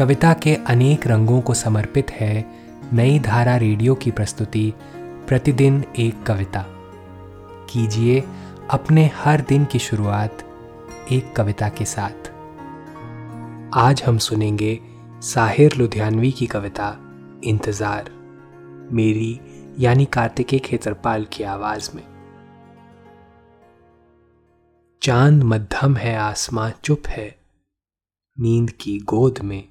कविता के अनेक रंगों को समर्पित है नई धारा रेडियो की प्रस्तुति, प्रतिदिन एक कविता। कीजिए अपने हर दिन की शुरुआत एक कविता के साथ। आज हम सुनेंगे साहिर लुधियानवी की कविता, इंतज़ार। मेरी, यानी कार्तिकेय खेतरपाल की आवाज़ में। चाँद मध्यम है, आसमां चुप है। नींद की गोद में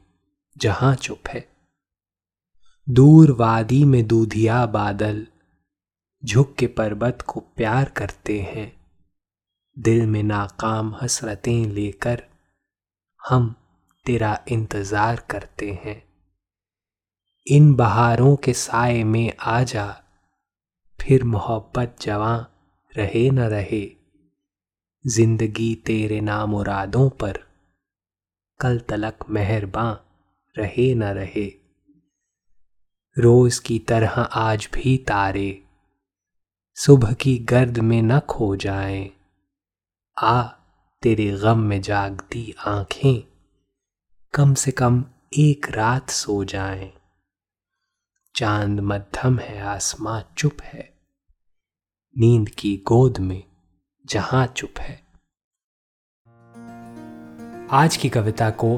जहाँ चुप है। दूर वादी में दूधिया बादल झुक के पर्वत को प्यार करते हैं। दिल में नाकाम हसरतें लेकर हम तेरा इंतज़ार करते हैं। इन बहारों के साय में आ जा फिर मोहब्बत जवां रहे न रहे। ज़िंदगी तेरे नाम मुरादों पर कल तलक मेहरबां रहे न रहे। रोज की तरह आज भी तारे सुबह की गर्द में न खो जाएँ। आ, तेरे गम में जागती आँखें, कम से कम एक रात सो जाएँ। चाँद मध्यम है, आसमां चुप है। नींद की गोद में जहाँ चुप है। आज की कविता को